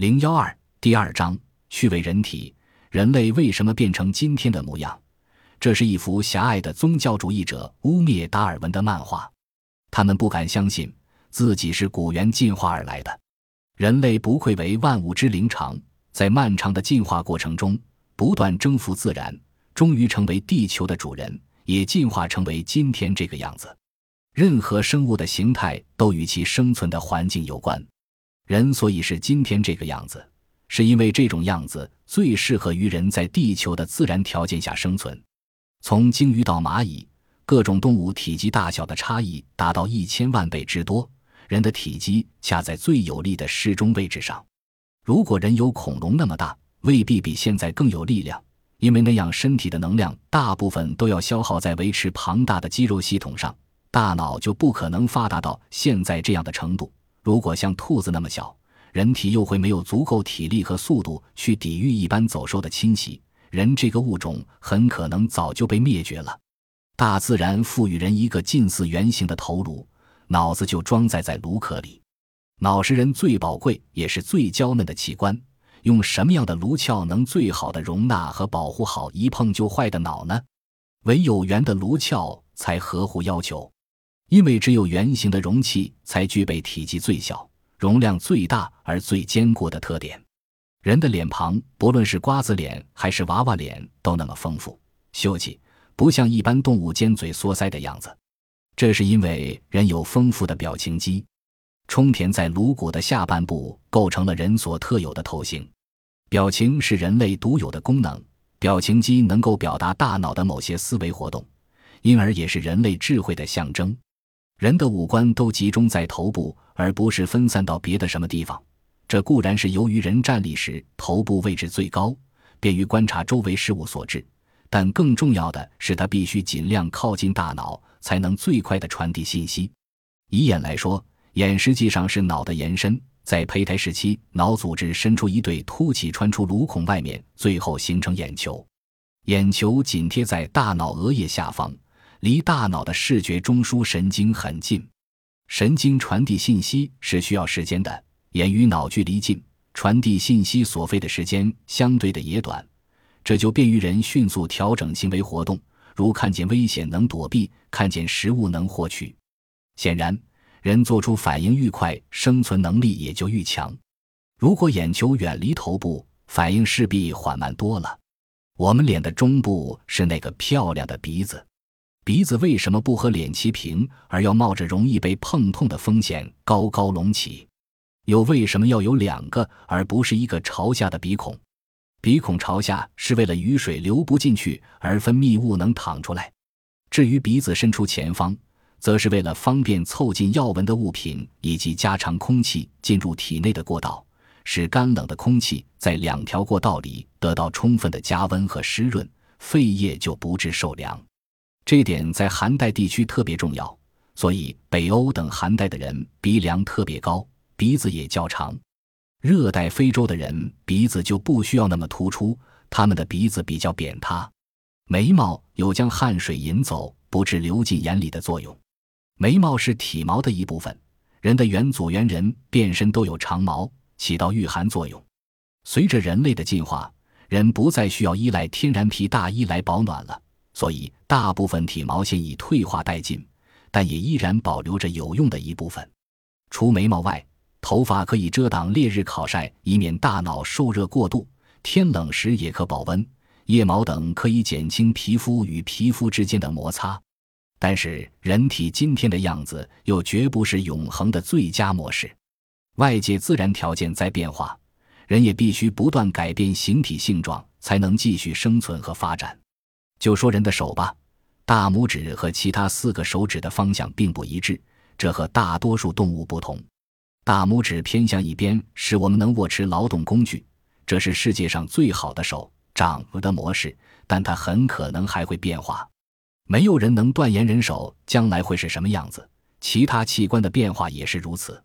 零幺二第二章趣味人体，人类为什么变成今天的模样？这是一幅狭隘的宗教主义者污蔑达尔文的漫画。他们不敢相信自己是古猿进化而来的。人类不愧为万物之灵长，在漫长的进化过程中不断征服自然，终于成为地球的主人，也进化成为今天这个样子。任何生物的形态都与其生存的环境有关。人所以是今天这个样子，是因为这种样子最适合于人在地球的自然条件下生存。从鲸鱼到蚂蚁，各种动物体积大小的差异达到一千万倍之多，人的体积恰在最有利的适中位置上。如果人有恐龙那么大，未必比现在更有力量，因为那样身体的能量大部分都要消耗在维持庞大的肌肉系统上，大脑就不可能发达到现在这样的程度。如果像兔子那么小，人体又会没有足够体力和速度去抵御一般走兽的侵袭，人这个物种很可能早就被灭绝了。大自然赋予人一个近似圆形的头颅，脑子就装载在颅壳里。脑是人最宝贵也是最娇嫩的器官，用什么样的颅壳能最好的容纳和保护好一碰就坏的脑呢？唯有圆的颅壳才合乎要求。因为只有圆形的容器才具备体积最小、容量最大而最坚固的特点。人的脸庞，不论是瓜子脸还是娃娃脸，都那么丰富秀气，不像一般动物尖嘴缩腮的样子。这是因为人有丰富的表情肌，充填在颅骨的下半部，构成了人所特有的头型。表情是人类独有的功能，表情肌能够表达大脑的某些思维活动，因而也是人类智慧的象征。人的五官都集中在头部，而不是分散到别的什么地方。这固然是由于人站立时头部位置最高，便于观察周围事物所致，但更重要的是，它必须尽量靠近大脑，才能最快地传递信息。以眼来说，眼实际上是脑的延伸，在胚胎时期，脑组织伸出一对凸起穿出颅孔外面，最后形成眼球。眼球紧贴在大脑额叶下方。离大脑的视觉中枢神经很近，神经传递信息是需要时间的。眼与脑距离近，传递信息所费的时间相对的也短，这就便于人迅速调整行为活动，如看见危险能躲避，看见食物能获取。显然，人做出反应愈快，生存能力也就愈强。如果眼球远离头部，反应势必缓慢多了。我们脸的中部是那个漂亮的鼻子。鼻子为什么不和脸齐平，而要冒着容易被碰痛的风险高高隆起？又为什么要有两个，而不是一个朝下的鼻孔？鼻孔朝下是为了雨水流不进去，而分泌物能淌出来；至于鼻子伸出前方，则是为了方便凑近要闻的物品，以及加长空气进入体内的过道，使干冷的空气在两条过道里得到充分的加温和湿润，肺叶就不致受凉。这点在寒带地区特别重要，所以北欧等寒带的人鼻梁特别高，鼻子也较长；热带非洲的人鼻子就不需要那么突出，他们的鼻子比较扁塌。眉毛有将汗水引走，不致流进眼里的作用。眉毛是体毛的一部分，人的元祖猿人遍身都有长毛，起到御寒作用。随着人类的进化，人不再需要依赖天然皮大衣来保暖了。所以，大部分体毛线已退化殆尽，但也依然保留着有用的一部分。除眉毛外，头发可以遮挡烈日烤晒，以免大脑受热过度；天冷时也可保温。腋毛等可以减轻皮肤与皮肤之间的摩擦。但是，人体今天的样子又绝不是永恒的最佳模式。外界自然条件在变化，人也必须不断改变形体性状，才能继续生存和发展。就说人的手吧，大拇指和其他四个手指的方向并不一致，这和大多数动物不同。大拇指偏向一边，使我们能握持劳动工具，这是世界上最好的手掌的模式，但它很可能还会变化。没有人能断言人手将来会是什么样子，其他器官的变化也是如此。